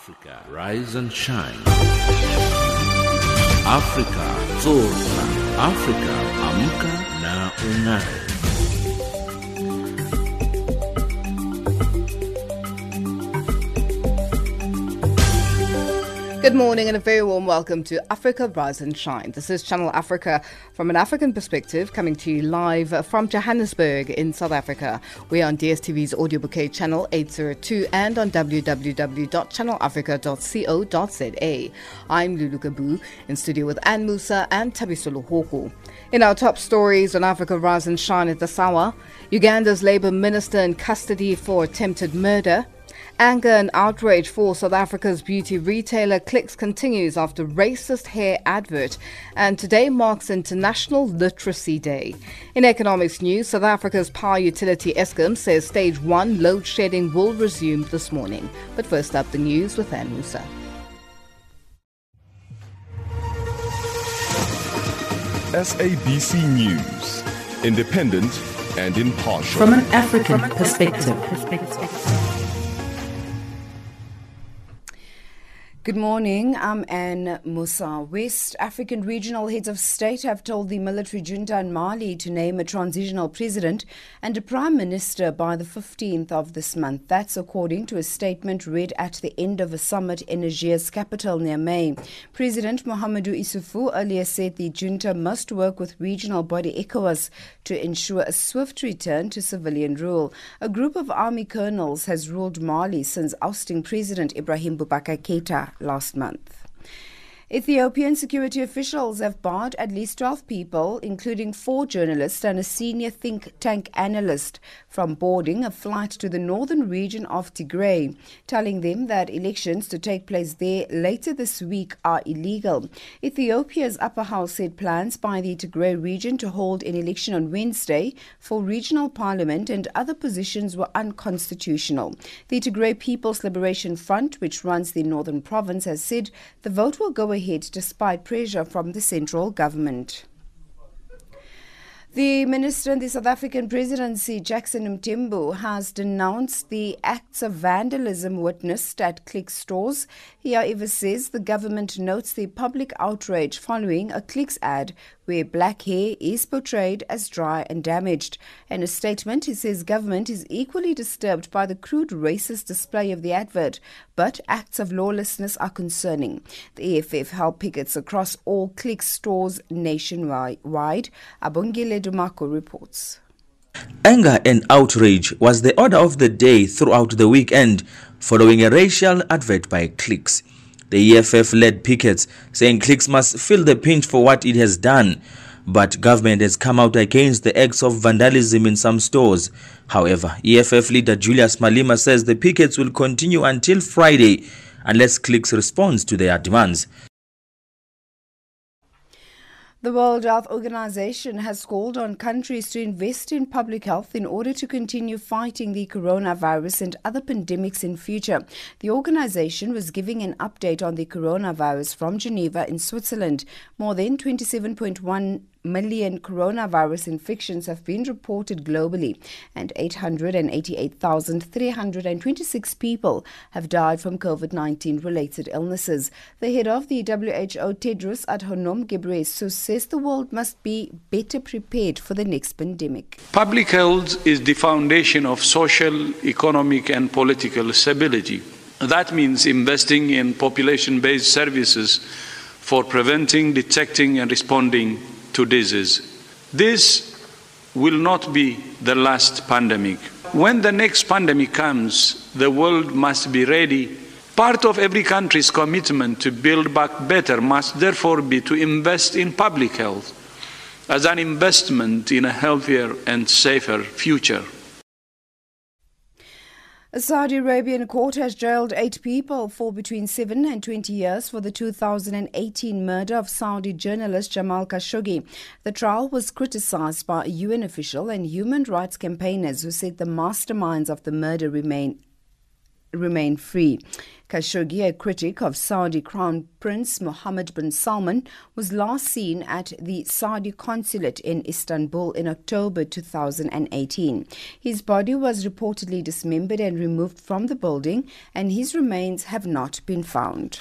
Africa, rise and shine. Africa, zorka. Africa, amka na ung'are. Good morning and a very warm welcome to Africa Rise and Shine. This is Channel Africa from an African perspective, coming to you live from Johannesburg in South Africa. We are on DSTV's audio bouquet channel 802 and on www.channelafrica.co.za. I'm Lulu Kabu in studio with Ann Musa and Tabisolo Hoku. In our top stories on Africa Rise and Shine at this hour, Uganda's Labour Minister in custody for attempted murder. Anger and outrage for South Africa's beauty retailer Clicks continues after racist hair advert, and today marks International Literacy Day. In economics news, South Africa's power utility Eskom says stage one load shedding will resume this morning. But first up, the news with Ann Musa. SABC News, independent and impartial. From an African perspective. Good morning. I'm Anne Musa. West African regional heads of state have told the military junta in Mali to name a transitional president and a prime minister by the 15th of this month. That's according to a statement read at the end of a summit in Niger's capital, Niamey. President Mahamadou Issoufou earlier said the junta must work with regional body ECOWAS to ensure a swift return to civilian rule. A group of army colonels has ruled Mali since ousting President Ibrahim Boubacar Keita last month. Ethiopian security officials have barred at least 12 people, including four journalists and a senior think tank analyst, from boarding a flight to the northern region of Tigray, telling them that elections to take place there later this week are illegal. Ethiopia's upper house said plans by the Tigray region to hold an election on Wednesday for regional parliament and other positions were unconstitutional. The Tigray People's Liberation Front, which runs the northern province, has said the vote will go ahead despite pressure from the central government. The minister in the South African presidency, Jackson Mthembu, has denounced the acts of vandalism witnessed at Clicks stores. He, however, says the government notes the public outrage following a Clicks ad where black hair is portrayed as dry and damaged. In a statement, he says government is equally disturbed by the crude racist display of the advert, but acts of lawlessness are concerning. The EFF held pickets across all Clicks stores nationwide. Abongile Dumako reports. Anger and outrage was the order of the day throughout the weekend following a racial advert by Clicks. The EFF led pickets saying Clicks must feel the pinch for what it has done. But government has come out against the acts of vandalism in some stores. However, EFF leader Julius Malema says the pickets will continue until Friday unless Clicks responds to their demands. The World Health Organization has called on countries to invest in public health in order to continue fighting the coronavirus and other pandemics in future. The organization was giving an update on the coronavirus from Geneva in Switzerland. More than 27.1 million coronavirus infections have been reported globally, and 888,326 people have died from COVID 19 related illnesses. The head of the WHO, Tedros Adhanom Ghebreyesus, says the world must be better prepared for the next pandemic. Public health is the foundation of social, economic, and political stability. That means investing in population based services for preventing, detecting, and responding to disease. This will not be the last pandemic. When the next pandemic comes, the world must be ready. Part of every country's commitment to build back better must therefore be to invest in public health as an investment in a healthier and safer future. A Saudi Arabian court has jailed eight people for between 7 and 20 years for the 2018 murder of Saudi journalist Jamal Khashoggi. The trial was criticized by a UN official and human rights campaigners who said the masterminds of the murder remain remain free. Khashoggi, a critic of Saudi Crown Prince Mohammed bin Salman, was last seen at the Saudi consulate in Istanbul in October 2018. His body was reportedly dismembered and removed from the building, and his remains have not been found.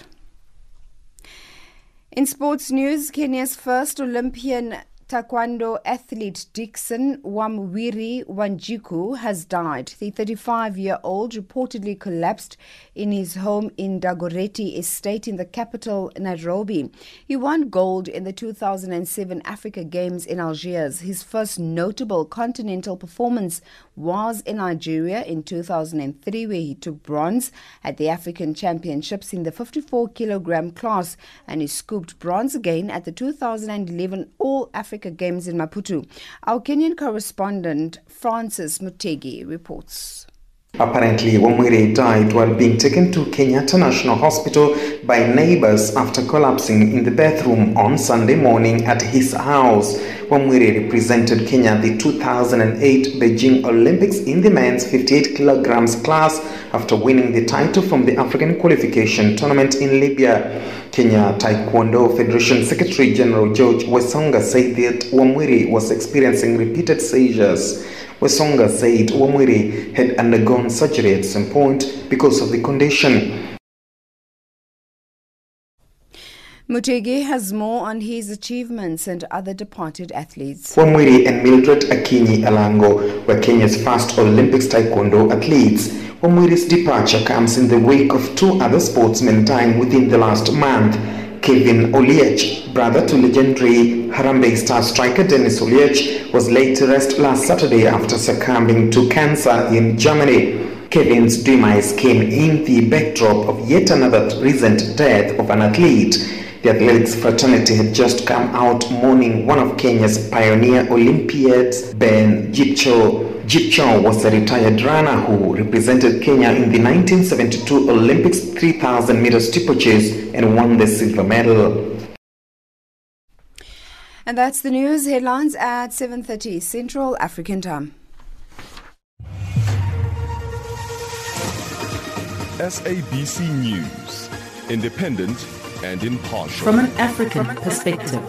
In sports news, Kenya's first Olympian Taekwondo athlete Dixon Wamwiri Wanjiku has died. The 35 year old reportedly collapsed in his home in Dagoretti estate in the capital, Nairobi. He won gold in the 2007 Africa Games in Algiers. His first notable continental performance was in Nigeria in 2003, where he took bronze at the African Championships in the 54 kilogram class and he scooped bronze again at the 2011 All Africa Games in Maputo. Our Kenyan correspondent Francis Mutegi reports. Apparently, Wamwiri died while being taken to Kenyatta National Hospital by neighbors after collapsing in the bathroom on Sunday morning at his house. Wamwiri represented Kenya at the 2008 Beijing Olympics in the men's 58 kilograms class after winning the title from the African qualification tournament in Libya. Kenya Taekwondo Federation Secretary General George Wesonga said that Wamwiri was experiencing repeated seizures. Wesonga said Wamwiri had undergone surgery at some point because of the condition. Mutegi has more on his achievements and other departed athletes. Wamwiri and Mildred Akinyi Alango were Kenya's first Olympics Taekwondo athletes. Wamwiri's departure comes in the wake of two other sportsmen dying within the last month. Kevin Oliech, brother to legendary Harambee star striker Dennis Oliech, was laid to rest last Saturday after succumbing to cancer in Germany. Kevin's demise came in the backdrop of yet another recent death of an athlete. The athletics fraternity had just come out mourning one of Kenya's pioneer Olympiads, Ben Jipcho. Jipcho was a retired runner who represented Kenya in the 1972 Olympics 3000 meter steeplechase and won the silver medal. And that's the news headlines at 7:30 Central African Time. SABC News, independent and impartial. From an African perspective.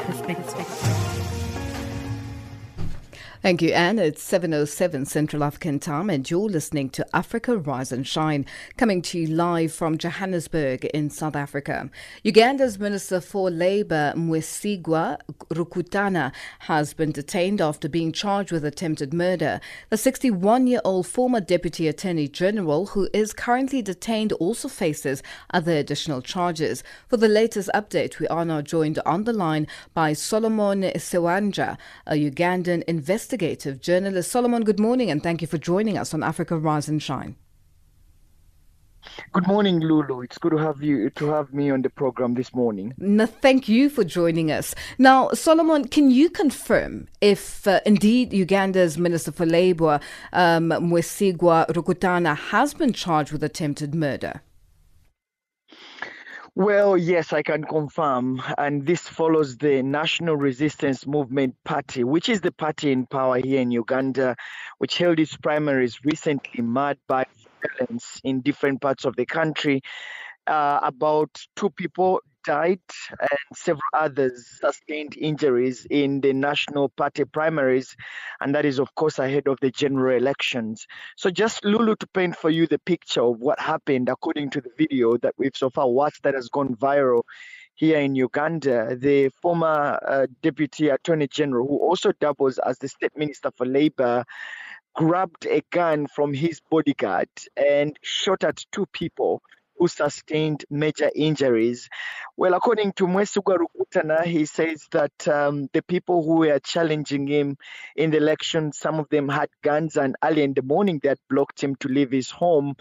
Thank you, Anne. It's 7.07 Central African time and you're listening to Africa Rise and Shine, coming to you live from Johannesburg in South Africa. Uganda's Minister for Labour, Mwesigwa Rukutana, has been detained after being charged with attempted murder. The 61-year-old former Deputy Attorney General, who is currently detained, also faces other additional charges. For the latest update, we are now joined on the line by Solomon Serwanjja, a Ugandan investigative journalist. Solomon, good morning and thank you for joining us on Africa Rise and Shine. Good morning, Lulu. It's good to have you to have me on the program this morning. No, thank you for joining us. Now, Solomon, can you confirm if uh, indeed Uganda's Minister for Labour, um, Mwesigwa Rukutana, has been charged with attempted murder? Well, yes, I can confirm. And this follows the National Resistance Movement Party, which is the party in power here in Uganda, which held its primaries recently marred by violence in different parts of the country. Uh, about two people died and several others sustained injuries in the National Party primaries, and that is, of course, ahead of the general elections. So, just Lulu to paint for you the picture of what happened according to the video that we've so far watched that has gone viral here in Uganda, the former uh, Deputy Attorney General, who also doubles as the State Minister for Labour, grabbed a gun from his bodyguard and shot at two people who sustained major injuries. Well, according to Mwesigwa Rukutana, he says that um, the people who were challenging him in the election, some of them had guns, and early in the morning, that blocked him to leave his home,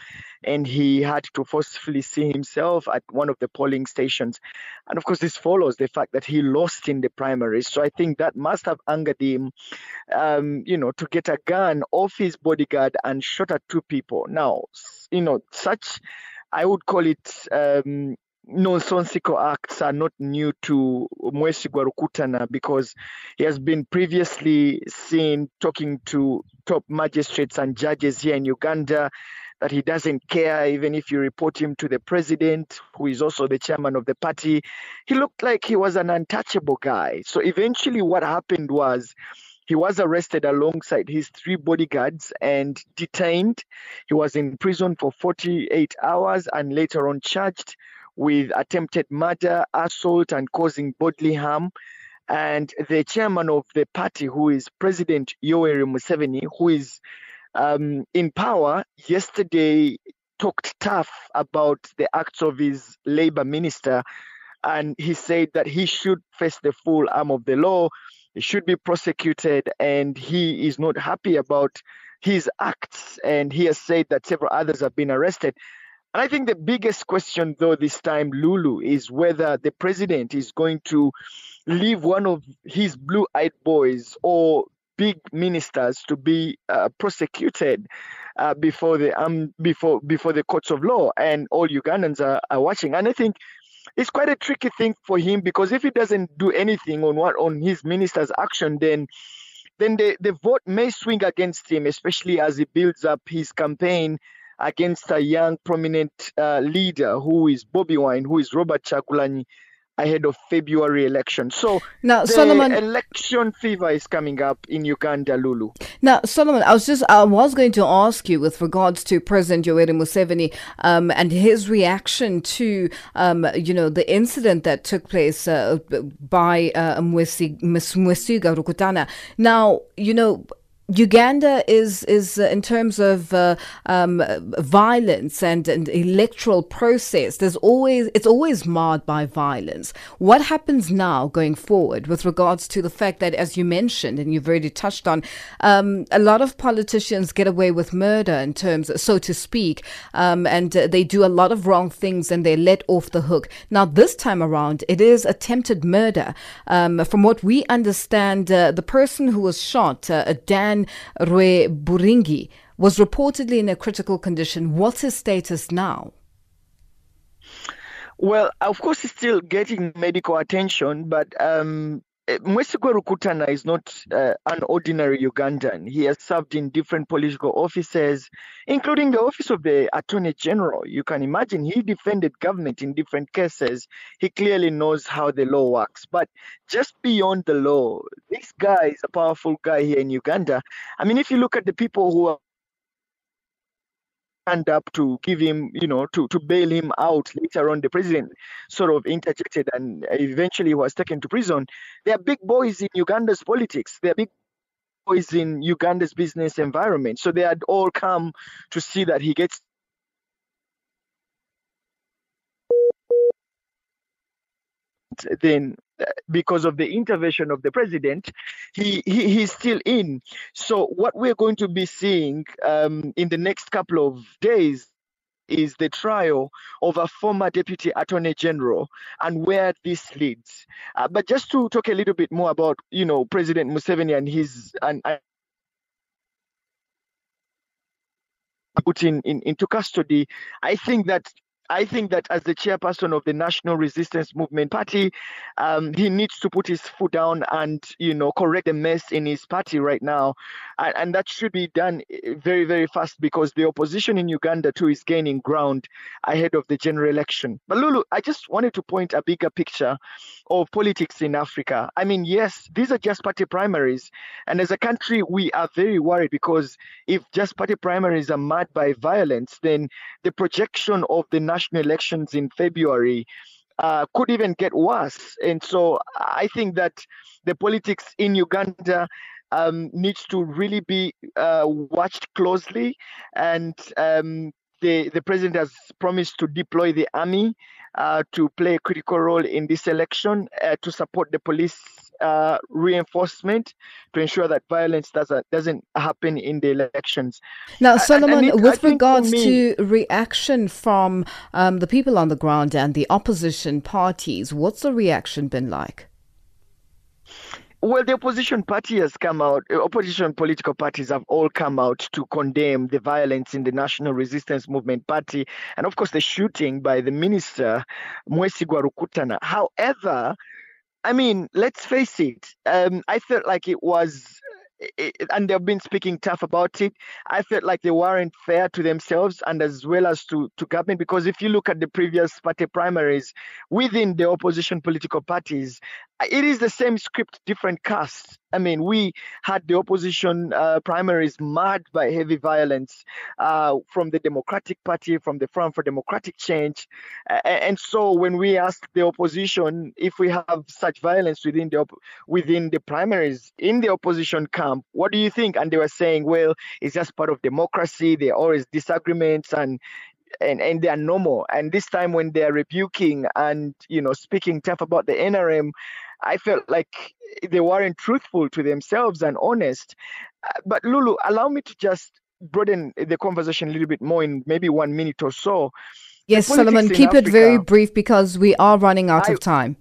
and he had to forcefully see himself at one of the polling stations. And of course, this follows the fact that he lost in the primaries. So I think that must have angered him, um, you know, to get a gun off his bodyguard and shot at two people. Now, you know, such I would call it um, nonsensical acts are not new to Rukutana because he has been previously seen talking to top magistrates and judges here in Uganda that he doesn't care even if you report him to the president, who is also the chairman of the party. He looked like he was an untouchable guy. So eventually, what happened was he was arrested alongside his three bodyguards and detained. He was in prison for 48 hours and later on charged with attempted murder, assault, and causing bodily harm. And the chairman of the party, who is President Yoweri Museveni, who is um, in power, yesterday talked tough about the acts of his labor minister. And he said that he should face the full arm of the law, should be prosecuted, and he is not happy about his acts. And he has said that several others have been arrested. And I think the biggest question, though, this time, Lulu, is whether the president is going to leave one of his blue eyed boys or big ministers to be uh, prosecuted uh, before the um before before the courts of law and all Ugandans are, are watching and I think it's quite a tricky thing for him because if he doesn't do anything on what on his minister's action then then the, the vote may swing against him especially as he builds up his campaign against a young prominent uh, leader who is Bobby Wine who is Robert Kyagulanyi ahead of February election. So now, the Solomon, election fever is coming up in Uganda, Lulu. Now, Solomon, I was just I was going to ask you with regards to President Yoweri Museveni um, and his reaction to um, you know the incident that took place uh, by uh, Mwesi, Mwesigwa Rukutana. Now, you know Uganda is is uh, in terms of uh, um, violence and, and electoral process. There's always it's always marred by violence. What happens now going forward with regards to the fact that, as you mentioned and you've already touched on, um, a lot of politicians get away with murder in terms, so to speak, um, and uh, they do a lot of wrong things and they're let off the hook. Now this time around, it is attempted murder. Um, from what we understand, uh, the person who was shot, uh, Dan Rweburingi was reportedly in a critical condition. What's his status now? Well, of course, he's still getting medical attention, but um, Mwesigwa Rukutana is not uh, an ordinary Ugandan. He has served in different political offices, including the office of the Attorney General. You can imagine he defended government in different cases. He clearly knows how the law works. But just beyond the law, this guy is a powerful guy here in Uganda. I mean, if you look at the people who are hand up to give him, you know, to, to bail him out. Later on, the president sort of interjected and eventually was taken to prison. They are big boys in Uganda's politics. They are big boys in Uganda's business environment. So they had all come to see that he gets then because of the intervention of the president, he, he he's still in. So what we're going to be seeing um, in the next couple of days is the trial of a former deputy attorney general and where this leads. Uh, but just to talk a little bit more about, you know, President Museveni and his and, and put in, in into custody, I think that I think that as the chairperson of the National Resistance Movement Party, um, he needs to put his foot down and you know correct the mess in his party right now, and, and, that should be done eh, very very fast because the opposition in Uganda too is gaining ground ahead of the general election. But Lulu, I just wanted to point a bigger picture of politics in Africa. I mean, yes, these are just party primaries, and as a country, we are very worried because if just party primaries are marred by violence, then the projection of the national national elections in February uh, could even get worse. And so I think that the politics in Uganda um, needs to really be uh, watched closely. And um, the, the president has promised to deploy the army to play a critical role in this election uh, to support the police uh, reinforcement to ensure that violence doesn't doesn't happen in the elections. Now, Solomon, it, with regards me, to reaction from um, the people on the ground and the opposition parties, what's the reaction been like? Well, the opposition party has come out, uh, opposition political parties have all come out to condemn the violence in the National Resistance Movement Party and, of course, the shooting by the minister, Mwesigwa Rukutana. However, I mean, let's face it, um, I felt like it was and they've been speaking tough about it. I felt like they weren't fair to themselves and as well as to, to government because if you look at the previous party primaries within the opposition political parties, it is the same script, different cast. I mean, we had the opposition uh, primaries marred by heavy violence uh, from the Democratic Party, from the Front for Democratic Change. Uh, and so, when we asked the opposition if we have such violence within the op- within the primaries in the opposition camp, what do you think? And they were saying, well, it's just part of democracy. There are always disagreements, and and and they are normal. And this time, when they are rebuking and you know speaking tough about the NRM I felt like they weren't truthful to themselves and honest. Uh, but Lulu, allow me to just broaden the conversation a little bit more in maybe one minute or so. Yes, Solomon, keep Africa, it very brief because we are running out I, of time.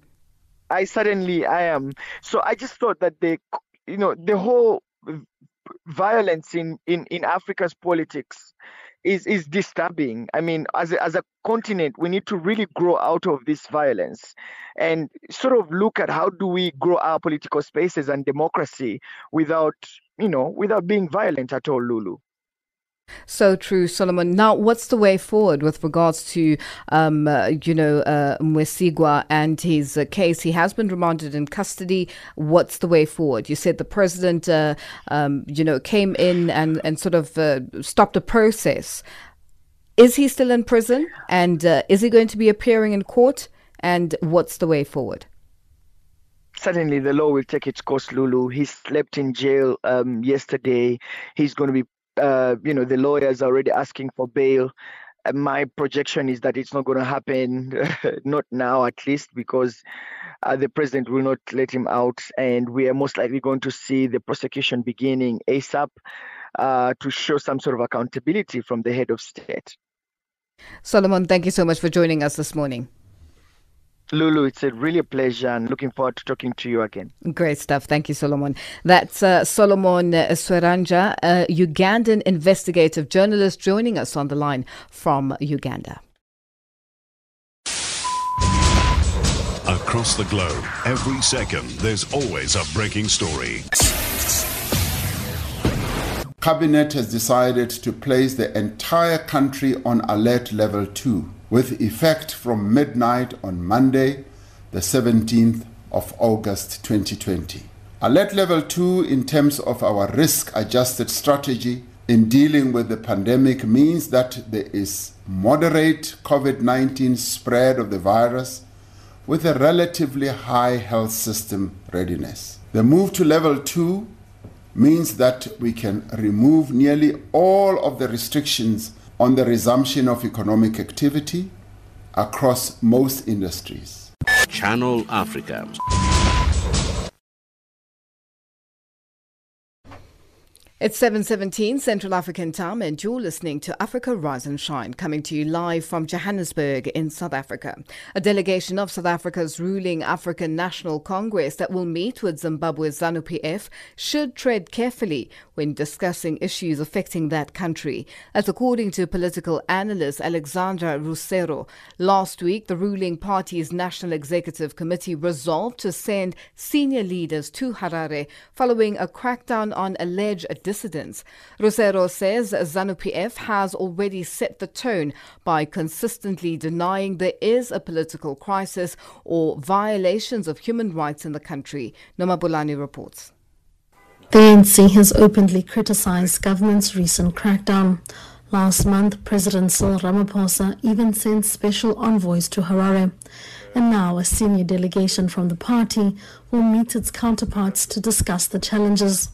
I certainly I am. So I just thought that the you know the whole violence in in in Africa's politics is is disturbing. I mean, as a, as a continent, we need to really grow out of this violence and sort of look at how do we grow our political spaces and democracy without, you know, without being violent at all, Lulu. So true, Solomon. Now, what's the way forward with regards to, um, uh, you know, uh, Mwesigwa and his uh, case? He has been remanded in custody. What's the way forward? You said the president, uh, um, you know, came in and, and sort of uh, stopped the process. Is he still in prison? And uh, is he going to be appearing in court? And what's the way forward? Certainly, the law will take its course, Lulu. He slept in jail um, yesterday. He's going to be uh, you know, the lawyers are already asking for bail. my projection is that it's not going to happen, not now at least, because uh, the president will not let him out, and we are most likely going to see the prosecution beginning ASAP uh, to show some sort of accountability from the head of state. Solomon, thank you so much for joining us this morning. Lulu, it's a really a pleasure and looking forward to talking to you again. Great stuff. Thank you, Solomon. That's uh, Solomon Serwanjja, a Ugandan investigative journalist, joining us on the line from Uganda. Across the globe, every second, there's always a breaking story. Cabinet has decided to place the entire country on alert level 2 with effect from midnight on Monday, the 17th of August 2020. Alert level 2 in terms of our risk adjusted strategy in dealing with the pandemic means that there is moderate COVID 19 spread of the virus with a relatively high health system readiness. The move to level 2 means that we can remove nearly all of the restrictions on the resumption of economic activity across most industries. Channel Africa. It's 7:17 Central African Time and you're listening to Africa Rise and Shine coming to you live from Johannesburg in South Africa. A delegation of South Africa's ruling African National Congress that will meet with Zimbabwe's ZANU-PF should tread carefully when discussing issues affecting that country. As according to political analyst Alexander Rusero, last week the ruling party's National Executive Committee resolved to send senior leaders to Harare following a crackdown on alleged dissidents. Rusero says ZANU-PF has already set the tone by consistently denying there is a political crisis or violations of human rights in the country. Nomabulani reports. The ANC has openly criticized government's recent crackdown. Last month, President Cyril Ramaphosa even sent special envoys to Harare. And now a senior delegation from the party will meet its counterparts to discuss the challenges.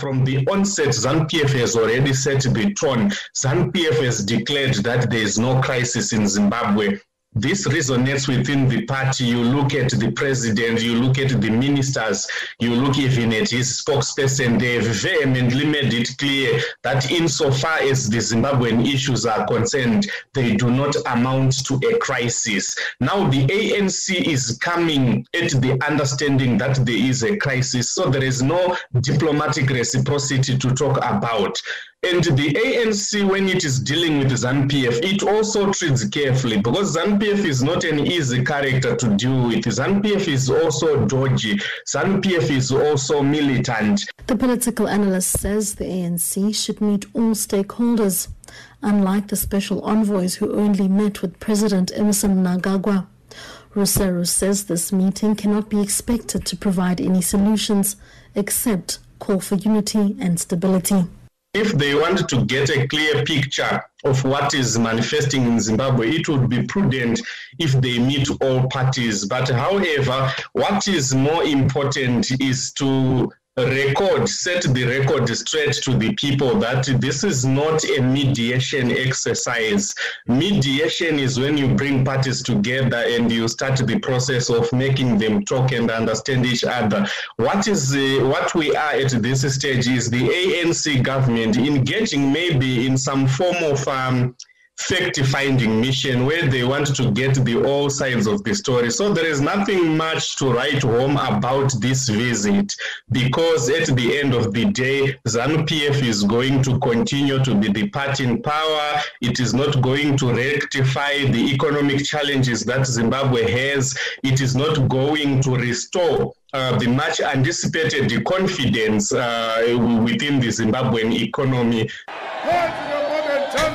From the onset, ZANU-PF has already set the tone. ZANU-PF has declared that there is no crisis in Zimbabwe this resonates within the party. You look at the president, you look at the ministers, you look even at his spokesperson. They've vehemently made it clear that insofar as the Zimbabwean issues are concerned, they do not amount to a crisis. Now, the ANC is coming at the understanding that there is a crisis, so there is no diplomatic reciprocity to talk about And the ANC, when it is dealing with ZANU-PF, it also treats carefully because ZANU-PF is not an easy character to deal with. ZANU-PF is also dodgy. ZANU-PF is also militant. The political analyst says the ANC should meet all stakeholders, unlike the special envoys who only met with President Emmerson Mnangagwa. Rusero says this meeting cannot be expected to provide any solutions except call for unity and stability. If they want to get a clear picture of what is manifesting in Zimbabwe, it would be prudent if they meet all parties. But however, what is more important is to record, set the record straight to the people that this is not a mediation exercise. Mediation is when you bring parties together and you start the process of making them talk and understand each other. What is uh, what we are at this stage is the ANC government engaging maybe in some form of um, fact-finding mission where they want to get the all sides of the story. So there is nothing much to write home about this visit because at the end of the day, ZANU-PF is going to continue to be the party in power. It is not going to rectify the economic challenges that Zimbabwe has. It is not going to restore uh, the much anticipated confidence uh, within the Zimbabwean economy.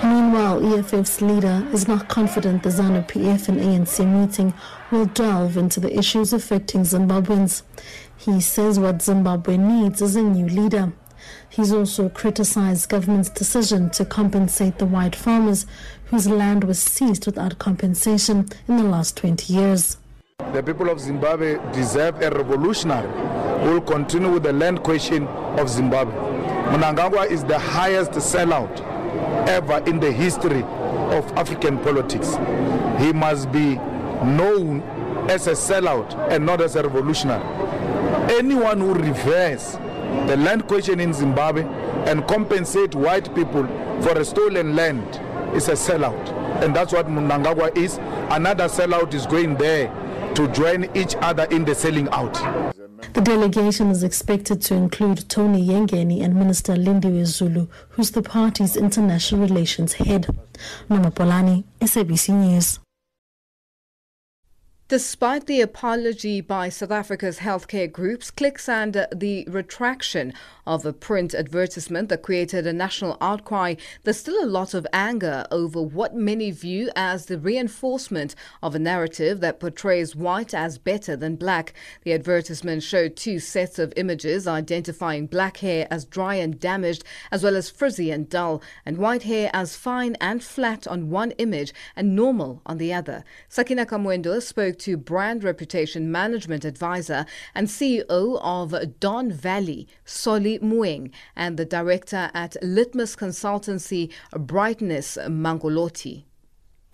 Meanwhile, EFF's leader is not confident the ZANU PF and ANC meeting will delve into the issues affecting Zimbabweans. He says what Zimbabwe needs is a new leader. He's also criticized government's decision to compensate the white farmers whose land was seized without compensation in the last 20 years. The people of Zimbabwe deserve a revolutionary who will continue with the land question of Zimbabwe. Mnangagwa is the highest sellout ever in the history of African politics. He must be known as a sellout and not as a revolutionary. Anyone who reverses the land question in Zimbabwe and compensate white people for a stolen land is a sellout. And that's what Mnangagwa is. Another sellout is going there to join each other in the selling out. The delegation is expected to include Tony Yengeni and Minister Lindiwe Zulu, who's the party's international relations head. Noma Polani, SABC News. Despite the apology by South Africa's healthcare groups, Clicks and the retraction of a print advertisement that created a national outcry, there's still a lot of anger over what many view as the reinforcement of a narrative that portrays white as better than black. The advertisement showed two sets of images identifying black hair as dry and damaged, as well as frizzy and dull, and white hair as fine and flat on one image and normal on the other. Sakina Kamwendo spoke to brand reputation management advisor and CEO of Don Valley, Solly Moeng, and the director at Litmus Consultancy, Brightness Mangoloti.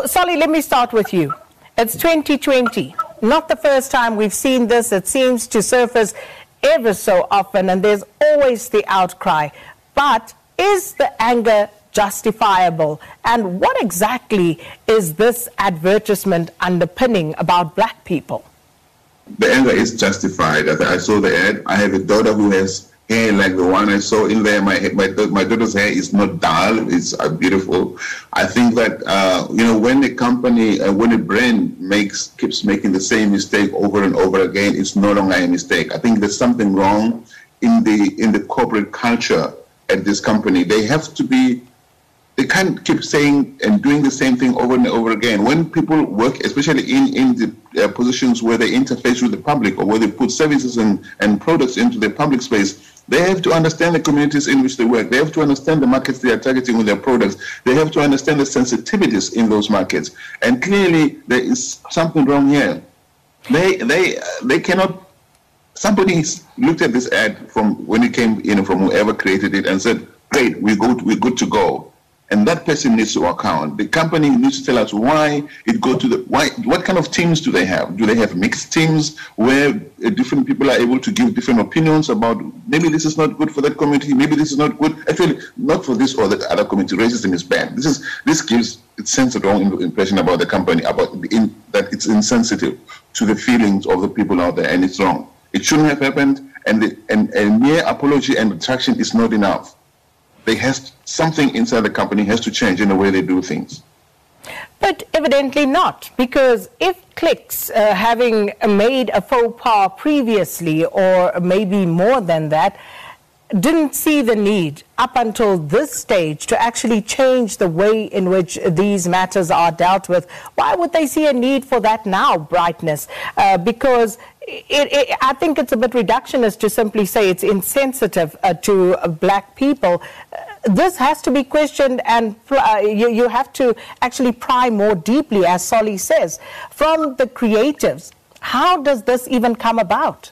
Solly, let me start with you. It's 2020. Not the first time we've seen this. It seems to surface ever so often, and there's always the outcry. But is the anger justifiable? And what exactly is this advertisement underpinning about black people? The anger is justified. I saw the ad. I have a daughter who has hair like the one I saw in there. My my, my daughter's hair is not dull; it's uh, beautiful. I think that uh, you know when a company, uh, when a brand makes keeps making the same mistake over and over again, it's no longer a mistake. I think there's something wrong in the in the corporate culture at this company. They have to be they can't keep saying and doing the same thing over and over again. When people work, especially in, in the uh, positions where they interface with the public or where they put services and, and products into the public space, they have to understand the communities in which they work. They have to understand the markets they are targeting with their products. They have to understand the sensitivities in those markets. And clearly, there is something wrong here. They, they, they cannot somebody looked at this ad from when it came in from whoever created it and said, "Great, we go, we're good to go." And that person needs to account. The company needs to tell us why it go to the why. What kind of teams do they have? Do they have mixed teams where uh, different people are able to give different opinions about maybe this is not good for that community, maybe this is not good. Actually, not for this or that other community. Racism is bad. This is this gives it sends a wrong impression about the company about in, that it's insensitive to the feelings of the people out there, and it's wrong. It shouldn't have happened, and the, and a mere apology and retraction is not enough they has something inside the company has to change in the way they do things. But evidently not, because if Clicks, uh, having made a faux pas previously, or maybe more than that, didn't see the need up until this stage to actually change the way in which these matters are dealt with. Why would they see a need for that now, brightness? Uh, because it, it, I think it's a bit reductionist to simply say it's insensitive uh, to uh, black people. Uh, this has to be questioned and uh, you, you have to actually pry more deeply, as Solly says. From the creatives, how does this even come about?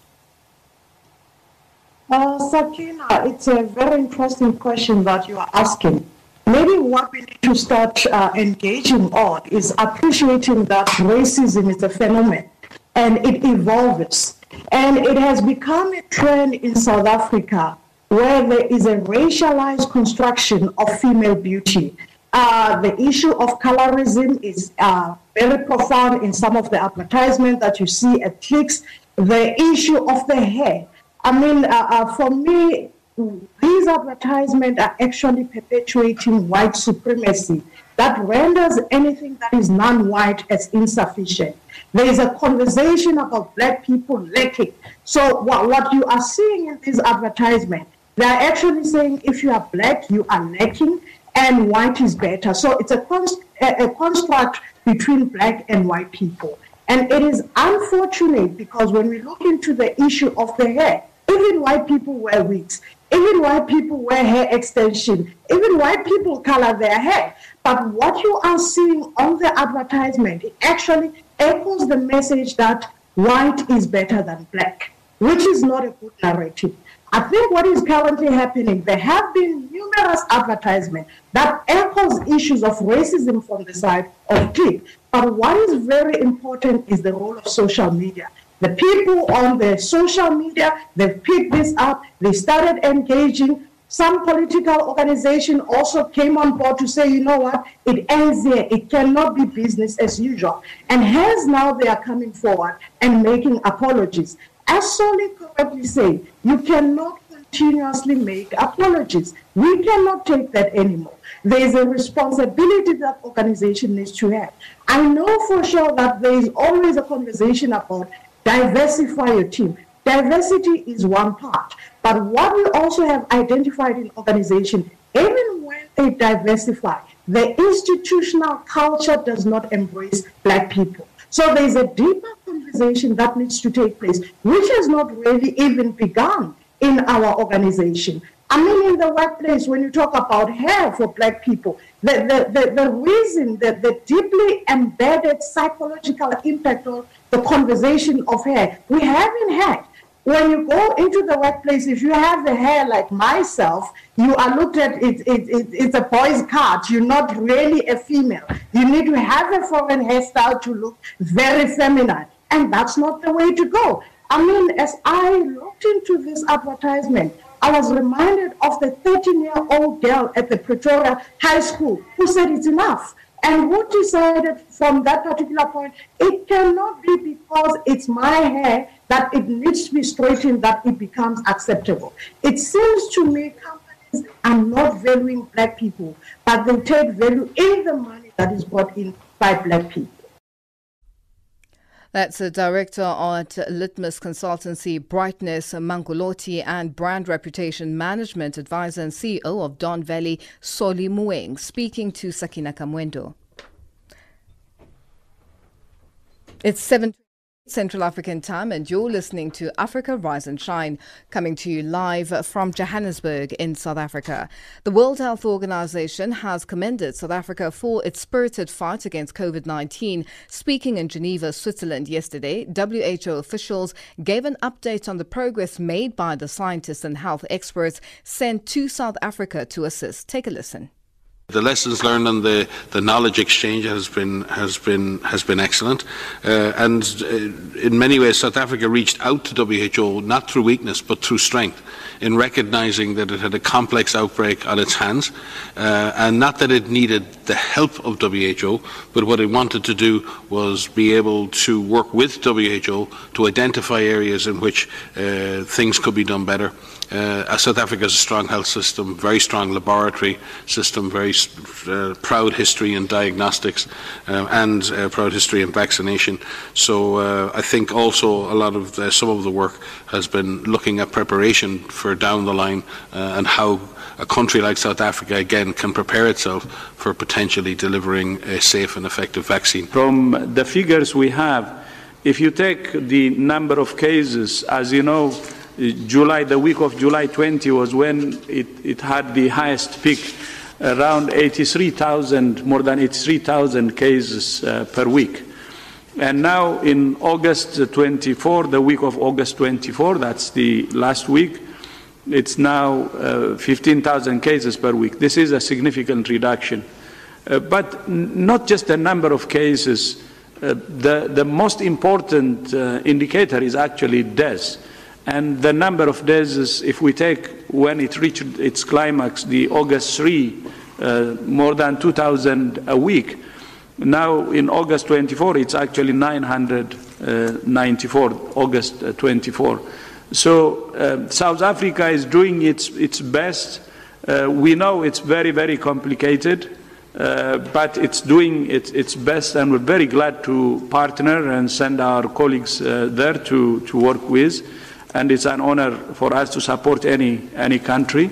Uh, Sakina, it's a very interesting question that you are asking. Maybe what we need to start uh, engaging on is appreciating that racism is a phenomenon and it evolves. And it has become a trend in South Africa where there is a racialized construction of female beauty. Uh, the issue of colorism is uh, very profound in some of the advertisements that you see at clicks. The issue of the hair I mean, uh, uh, for me, these advertisements are actually perpetuating white supremacy that renders anything that is non-white as insufficient. There is a conversation about black people lacking. So what, what you are seeing in this advertisement, they're actually saying if you are black, you are lacking, and white is better. So it's a, const- a, a construct between black and white people. And it is unfortunate because when we look into the issue of the hair, even white people wear wigs. Even white people wear hair extension. Even white people color their hair. But what you are seeing on the advertisement it actually echoes the message that white is better than black, which is not a good narrative. I think what is currently happening, there have been numerous advertisements that echoes issues of racism from the side of click. But what is very important is the role of social media. The people on the social media, they've picked this up, they started engaging. Some political organization also came on board to say, you know what, it ends there. It cannot be business as usual. And hence now they are coming forward and making apologies. As Solly correctly said, you cannot continuously make apologies. We cannot take that anymore. There is a responsibility that organization needs to have. I know for sure that there is always a conversation about diversify your team. Diversity is one part, but what we also have identified in organization, even when they diversify, the institutional culture does not embrace black people. So there's a deeper conversation that needs to take place, which has not really even begun in our organization. I mean, in the workplace, when you talk about hair for black people, the, the, the, the reason that the deeply embedded psychological impact of the conversation of hair. We haven't had. When you go into the workplace, if you have the hair like myself, you are looked at, it, it, it, it's a boy's cut. You're not really a female. You need to have a foreign hairstyle to look very feminine. And that's not the way to go. I mean, as I looked into this advertisement, I was reminded of the 13 year old girl at the Pretoria High School who said it's enough. And who decided from that particular point, it cannot be because it's my hair that it needs to be straightened that it becomes acceptable. It seems to me companies are not valuing black people, but they take value in the money that is brought in by black people. That's the director at Litmus Consultancy, Brightness Mangoloti, and brand reputation management advisor and CEO of Don Valley, Solly Moeng, speaking to Sakina Kamwendo. It's 7 Central African time, and you're listening to Africa Rise and Shine, coming to you live from Johannesburg in South Africa. The World Health Organization has commended South Africa for its spirited fight against COVID 19. Speaking in Geneva, Switzerland yesterday, WHO officials gave an update on the progress made by the scientists and health experts sent to South Africa to assist. Take a listen. The lessons learned and the, the knowledge exchange has been has been has been excellent, uh, and uh, in many ways South Africa reached out to WHO not through weakness but through strength, in recognising that it had a complex outbreak on its hands, uh, and not that it needed the help of WHO, but what it wanted to do was be able to work with WHO to identify areas in which uh, things could be done better. Uh, South Africa has a strong health system, very strong laboratory system, very uh, proud history in diagnostics, uh, and uh, proud history in vaccination. So uh, I think also a lot of the, some of the work has been looking at preparation for down the line uh, and how a country like South Africa again can prepare itself for potentially delivering a safe and effective vaccine. From the figures we have, if you take the number of cases, as you know, July, the week of July 20 was when it, it had the highest peak, around 83,000, more than 83,000 cases uh, per week. And now in August 24, the week of August 24, that's the last week, it's now uh, 15,000 cases per week. This is a significant reduction. Uh, but not just the number of cases, uh, the, the most important uh, indicator is actually deaths. And the number of deaths, if we take when it reached its climax, the August 3, uh, more than 2,000 a week. Now in August 24, it's actually 994, August 24. So uh, South Africa is doing its, its best. Uh, we know it's very, very complicated, uh, but it's doing its, its best, and we're very glad to partner and send our colleagues uh, there to, to work with. And it's an honor for us to support any, any country.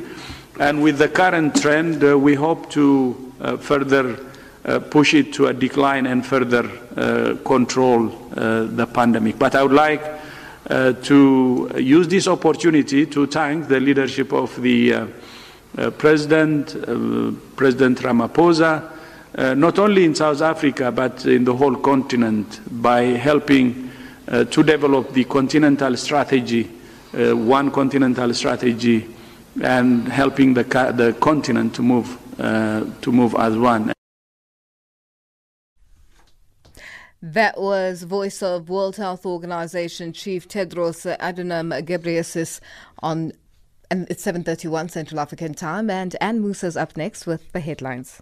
And with the current trend, uh, we hope to uh, further push it to a decline and further control the pandemic. But I would like uh, to use this opportunity to thank the leadership of the uh, uh, President, President Ramaphosa, not only in South Africa but in the whole continent by helping Uh, to develop the continental strategy, uh, one continental strategy, and helping the, the continent to move, uh, to move as one. That was voice of World Health Organization Chief Tedros Adhanom Ghebreyesus on and it's 7:31 Central African Time and Ann Musa's up next with the headlines.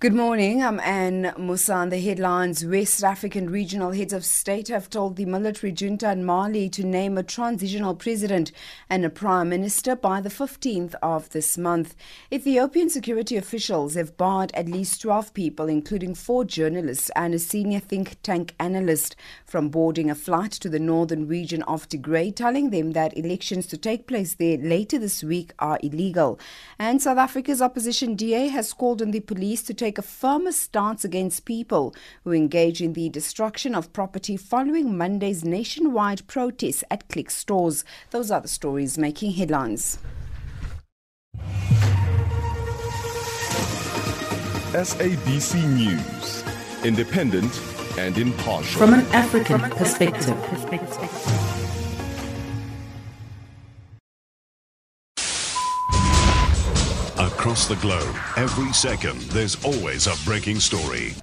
Good morning. I'm Anne Musa. On the headlines, West African regional heads of state have told the military junta in Mali to name a transitional president and a prime minister by the 15th of this month. Ethiopian security officials have barred at least 12 people, including four journalists and a senior think tank analyst, from boarding a flight to the northern region of Tigray, telling them that elections to take place there later this week are illegal. And South Africa's opposition DA has called on the police to take take a firmer stance against people who engage in the destruction of property following Monday's nationwide protests at Clicks stores. Those are the stories making headlines. SABC News, independent and impartial. From an African perspective. Across the globe, every second, there's always a breaking story.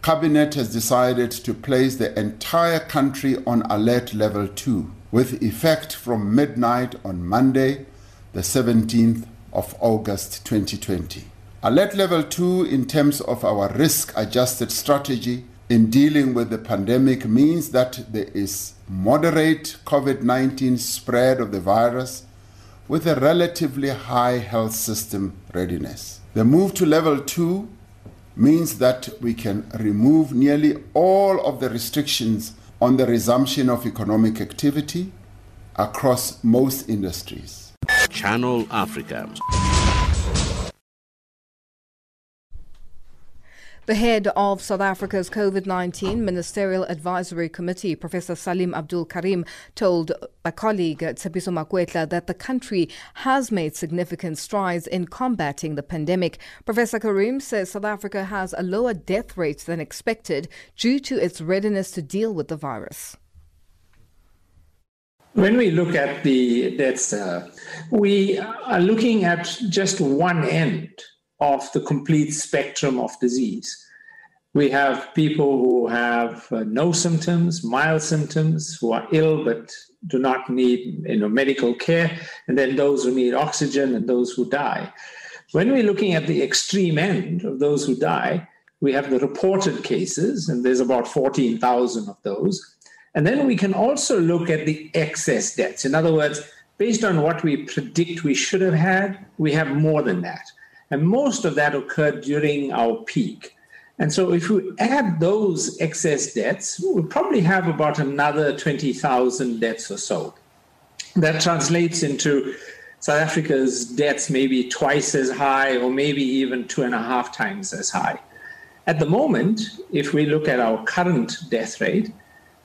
Cabinet has decided to place the entire country on alert level 2 with effect from midnight on Monday, the 17th of August 2020. Alert level 2 in terms of our risk adjusted strategy in dealing with the pandemic means that there is moderate COVID 19 spread of the virus with a relatively high health system readiness. The move to level two means that we can remove nearly all of the restrictions on the resumption of economic activity across most industries. Channel Africa. The head of South Africa's COVID 19 Ministerial Advisory Committee, Professor Salim Abdool Karim, told a colleague Tshepiso Makwetla that the country has made significant strides in combating the pandemic. Professor Karim says South Africa has a lower death rate than expected due to its readiness to deal with the virus. When we look at the deaths, uh, we are looking at just one end of the complete spectrum of disease. We have people who have uh, no symptoms, mild symptoms, who are ill but do not need you know, medical care, and then those who need oxygen and those who die. When we're looking at the extreme end of those who die, we have the reported cases, and there's about 14,000 of those. And then we can also look at the excess deaths. In other words, based on what we predict we should have had, we have more than that. And most of that occurred during our peak. And so if we add those excess deaths, we'll probably have about another 20,000 deaths or so. That translates into South Africa's deaths maybe twice as high or maybe even two and a half times as high. At the moment, if we look at our current death rate,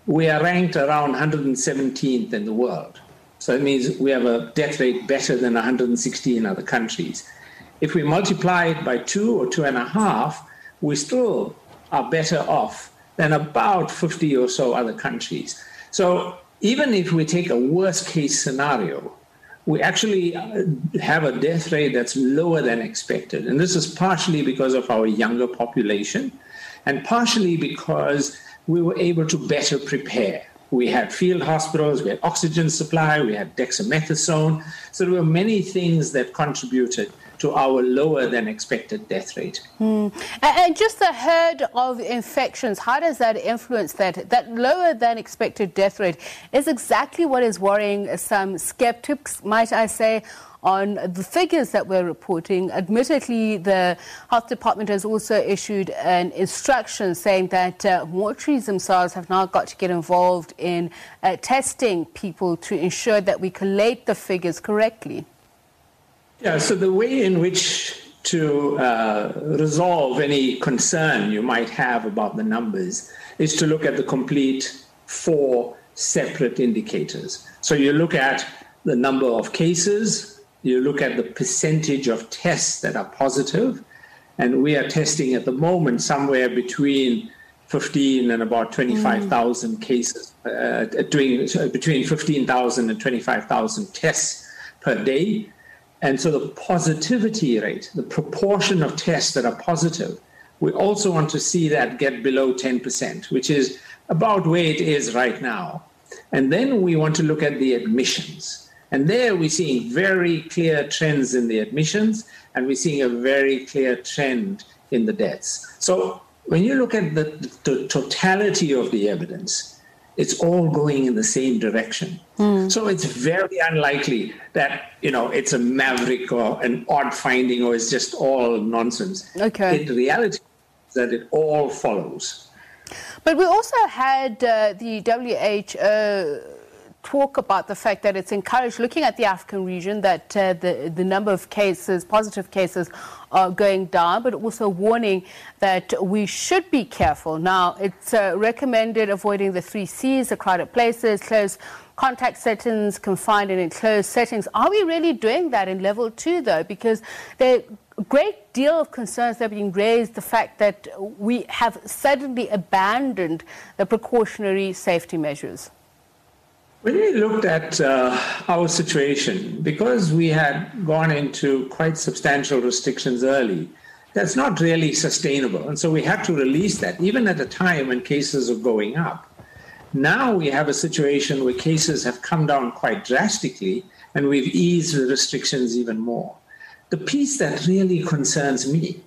we are ranked around 117th in the world. So that means we have a death rate better than 116 other countries. If we multiply it by two or two and a half, we still are better off than about 50 or so other countries. So even if we take a worst case scenario, we actually uh, have a death rate that's lower than expected. And this is partially because of our younger population and partially because we were able to better prepare. We had field hospitals, we had oxygen supply, we had dexamethasone. So there were many things that contributed to our lower than expected death rate. Mm. And just the herd of infections, how does that influence that? That lower than expected death rate is exactly what is worrying some skeptics, might I say, on the figures that we're reporting. Admittedly, the health department has also issued an instruction saying that uh, mortuaries themselves have now got to get involved in uh, testing people to ensure that we collate the figures correctly. Yeah, so the way in which to uh, resolve any concern you might have about the numbers is to look at the complete four separate indicators. So you look at the number of cases, you look at the percentage of tests that are positive, and we are testing at the moment somewhere between 15 and about 25,000 mm. cases, uh, doing between 15,000 and 25,000 tests per day. And so the positivity rate, the proportion of tests that are positive, we also want to see that get below 10%, which is about where it is right now. And then we want to look at the admissions. And there we're seeing very clear trends in the admissions, and we're seeing a very clear trend in the deaths. So when you look at the, the totality of the evidence, it's all going in the same direction. Mm. So it's very unlikely that, you know, it's a maverick or an odd finding or it's just all nonsense. Okay. In reality, that it all follows. But we also had uh, the WHO talk about the fact that it's encouraged, looking at the African region, that uh, the, the number of cases, positive cases, are going down, but also warning that we should be careful. Now, it's uh, recommended avoiding the three C's, the crowded places, close contact settings, confined and enclosed settings. Are we really doing that in level two, though? Because there a great deal of concerns that are being raised the fact that we have suddenly abandoned the precautionary safety measures. When we looked at uh, our situation, because we had gone into quite substantial restrictions early, that's not really sustainable. And so we had to release that, even at a time when cases are going up. Now we have a situation where cases have come down quite drastically, and we've eased the restrictions even more. The piece that really concerns me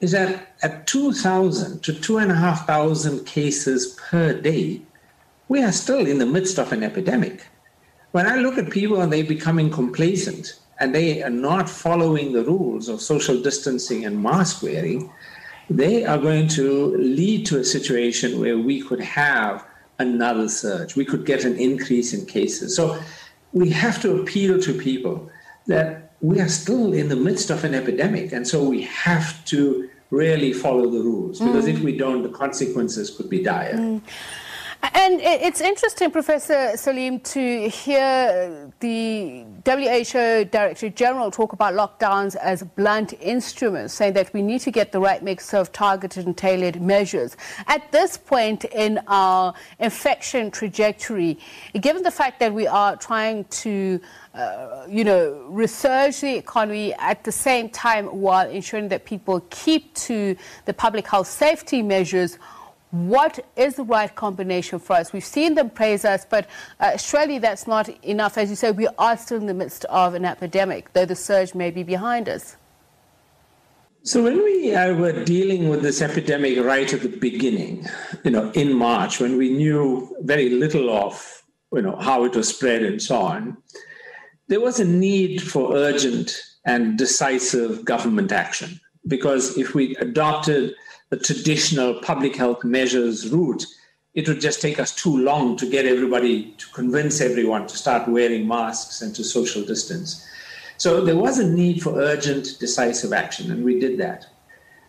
is that at 2,000 to 2,500 cases per day, we are still in the midst of an epidemic. When I look at people and they're becoming complacent and they are not following the rules of social distancing and mask wearing, they are going to lead to a situation where we could have another surge. We could get an increase in cases. So we have to appeal to people that we are still in the midst of an epidemic. And so we have to really follow the rules because mm. if we don't, the consequences could be dire. Mm. And it's interesting, Professor Salim, to hear the WHO Director General talk about lockdowns as blunt instruments, saying that we need to get the right mix of targeted and tailored measures. At this point in our infection trajectory, given the fact that we are trying to uh, you know, resurge the economy at the same time while ensuring that people keep to the public health safety measures, what is the right combination for us? We've seen them praise us, but uh, surely that's not enough. As you say, we are still in the midst of an epidemic, though the surge may be behind us. So when we uh, were dealing with this epidemic right at the beginning, you know, in March, when we knew very little of, you know, how it was spread and so on, there was a need for urgent and decisive government action. Because if we adopted the traditional public health measures route, it would just take us too long to get everybody to convince everyone to start wearing masks and to social distance. So there was a need for urgent, decisive action, and we did that.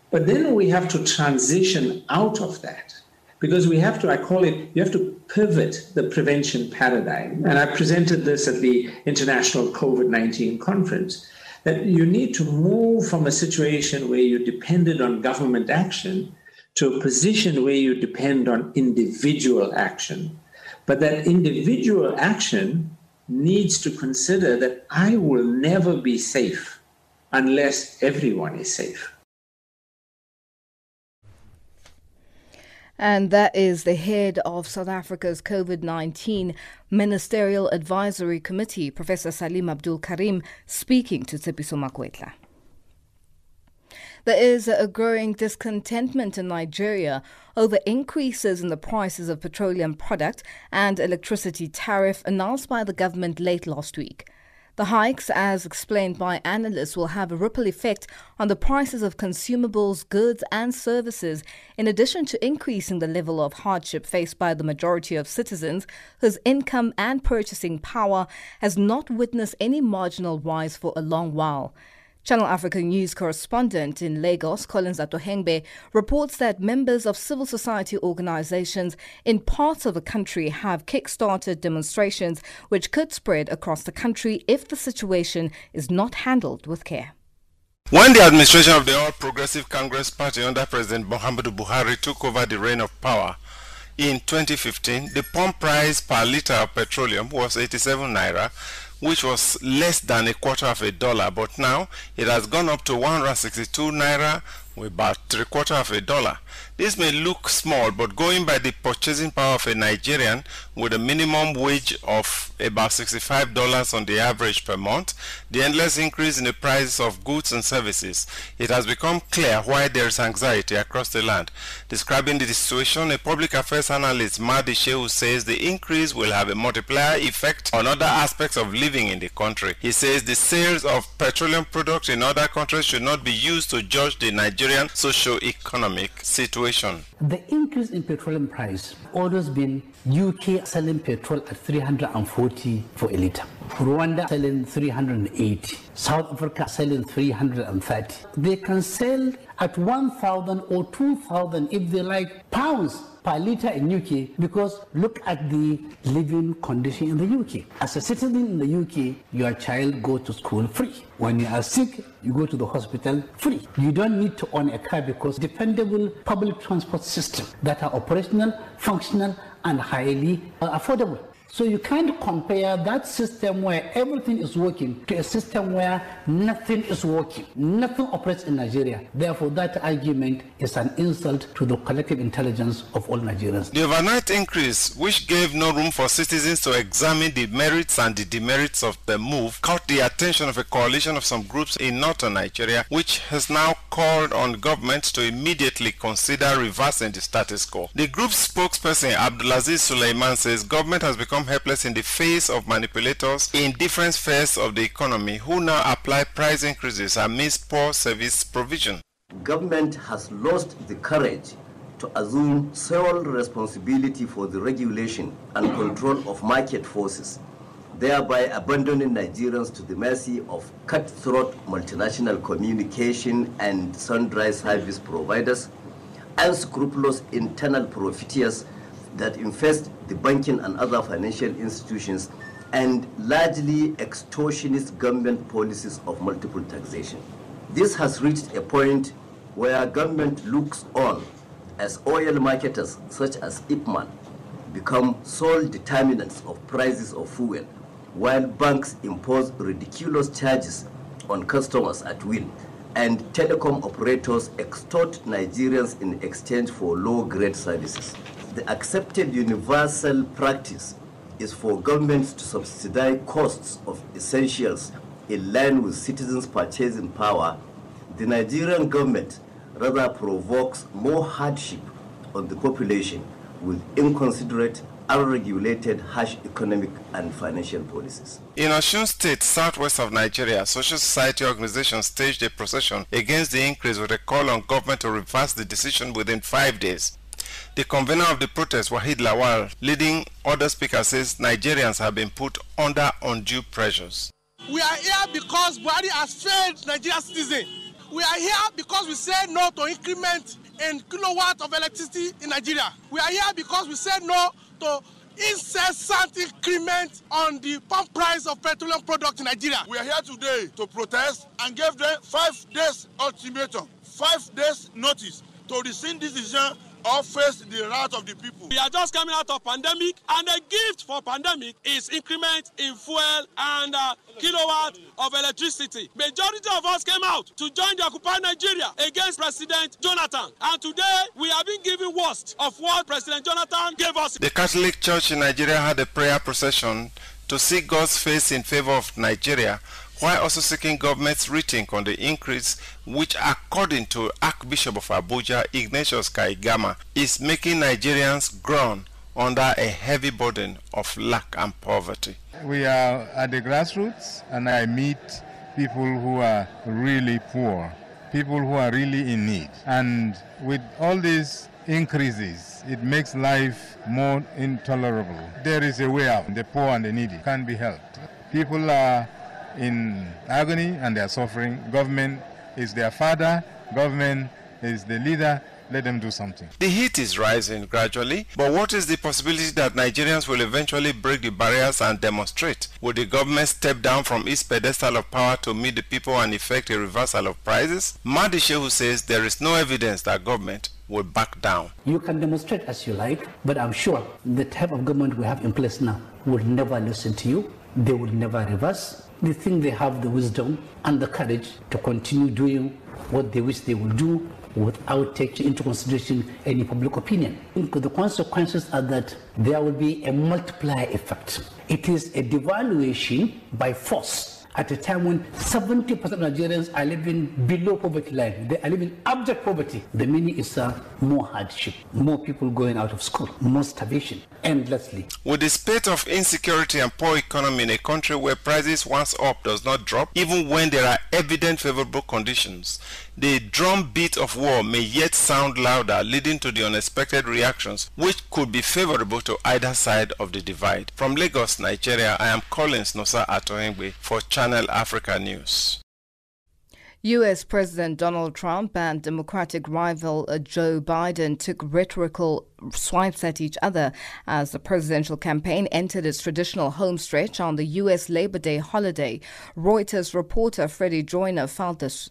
But then we have to transition out of that because we have to, I call it, you have to pivot the prevention paradigm. And I presented this at the International COVID 19 conference that you need to move from a situation where you're dependent on government action to a position where you depend on individual action. But that individual action needs to consider that I will never be safe unless everyone is safe. And that is the head of South Africa's COVID 19 Ministerial Advisory Committee, Professor Salim Abdool Karim, speaking to Tshepiso Makwetla. There is a growing discontentment in Nigeria over increases in the prices of petroleum product and electricity tariff announced by the government late last week. The hikes, as explained by analysts, will have a ripple effect on the prices of consumables, goods, and services, in addition to increasing the level of hardship faced by the majority of citizens whose income and purchasing power has not witnessed any marginal rise for a long while. Channel Africa News correspondent in Lagos, Collins Atohengbe, reports that members of civil society organizations in parts of the country have kick-started demonstrations which could spread across the country if the situation is not handled with care. When the administration of the All Progressive Congress Party under President Muhammadu Buhari took over the reign of power in 2015, the pump price per litre of petroleum was 87 naira which was less than a quarter of a dollar, but now it has gone up to 162 naira with about three quarter of a dollar. This may look small, but going by the purchasing power of a Nigerian with a minimum wage of about $65 on the average per month, the endless increase in the prices of goods and services, it has become clear why there is anxiety across the land. Describing the situation, a public affairs analyst, Mahdi Shehu, says the increase will have a multiplier effect on other aspects of living in the country. He says the sales of petroleum products in other countries should not be used to judge the Nigerian socio-economic situation. The increase in petroleum price always been UK selling petrol at 340 for a litre, Rwanda selling 380, South Africa selling 330. They can sell at 1,000 or 2,000 if they like pounds per litre in UK because look at the living condition in the UK. As a citizen in the UK, your child go to school free. When you are sick, you go to the hospital free. You don't need to own a car because dependable public transport system that are operational, functional, and highly affordable. So you can't compare that system where everything is working to a system where nothing is working. Nothing operates in Nigeria. Therefore, that argument is an insult to the collective intelligence of all Nigerians. The overnight increase, which gave no room for citizens to examine the merits and the demerits of the move, caught the attention of a coalition of some groups in northern Nigeria, which has now called on government to immediately consider reversing the status quo. The group's spokesperson, Abdulaziz Suleiman, says government has become helpless in the face of manipulators in different spheres of the economy who now apply price increases amidst poor service provision. Government has lost the courage to assume sole responsibility for the regulation and control of market forces, thereby abandoning Nigerians to the mercy of cutthroat multinational communication and sundry service providers, unscrupulous internal profiteers that infest the banking and other financial institutions and largely extortionist government policies of multiple taxation. This has reached a point where government looks on as oil marketers such as Ipman become sole determinants of prices of fuel, while banks impose ridiculous charges on customers at will, and telecom operators extort Nigerians in exchange for low-grade services. The accepted universal practice is for governments to subsidize costs of essentials in line with citizens' purchasing power. The Nigerian government rather provokes more hardship on the population with inconsiderate, unregulated, harsh economic and financial policies. In Osun State, southwest of Nigeria, social society organizations staged a procession against the increase with a call on government to reverse the decision within five days. The convener of the protest, Wahid Lawal, leading other speakers, says Nigerians have been put under undue pressures. We are here because Buhari has failed Nigerian citizens. We are here because we say no to increment in kilowatt of electricity in Nigeria. We are here because we said no to incessant increment on the pump price of petroleum products in Nigeria. We are here today to protest and give them five days ultimatum, five days notice to rescind this decision face the wrath of the people. We are just coming out of pandemic, and the gift for pandemic is increment in fuel and uh, kilowatt of electricity. Majority of us came out to join the occupied Nigeria against President Jonathan, and today we have been given worst of what President Jonathan gave us. The Catholic Church in Nigeria had a prayer procession to seek God's face in favor of Nigeria while also seeking government's rethink on the increase which according to Archbishop of Abuja Ignatius Kaigama is making Nigerians groan under a heavy burden of lack and poverty. We are at the grassroots and I meet people who are really poor, people who are really in need. And with all these increases, it makes life more intolerable. There is a way out. The poor and the needy can be helped. People are in agony and they are suffering. Government is their father, government is the leader. Let them do something. The heat is rising gradually, but what is the possibility that Nigerians will eventually break the barriers and demonstrate? Will the government step down from its pedestal of power to meet the people and effect a reversal of prices? Mahdi Shehu says there is no evidence that government will back down. You can demonstrate as you like, but I'm sure the type of government we have in place now will never listen to you. They will never reverse they think they have the wisdom and the courage to continue doing what they wish they will do without taking into consideration any public opinion. The consequences are that there will be a multiplier effect. It is a devaluation by force at a time when 70% of Nigerians are living below poverty line. They are living abject poverty. The meaning is uh, more hardship, more people going out of school, more starvation, endlessly. With the spate of insecurity and poor economy in a country where prices once up does not drop, even when there are evident favorable conditions, the drumbeat of war may yet sound louder, leading to the unexpected reactions which could be favorable to either side of the divide. From Lagos, Nigeria, I am Collins Nosa Atohengbe for Channel Africa News. U.S. President Donald Trump and Democratic rival uh, Joe Biden took rhetorical swipes at each other as the presidential campaign entered its traditional home stretch on the U.S. Labor Day holiday. Reuters reporter Freddie Joyner felt this.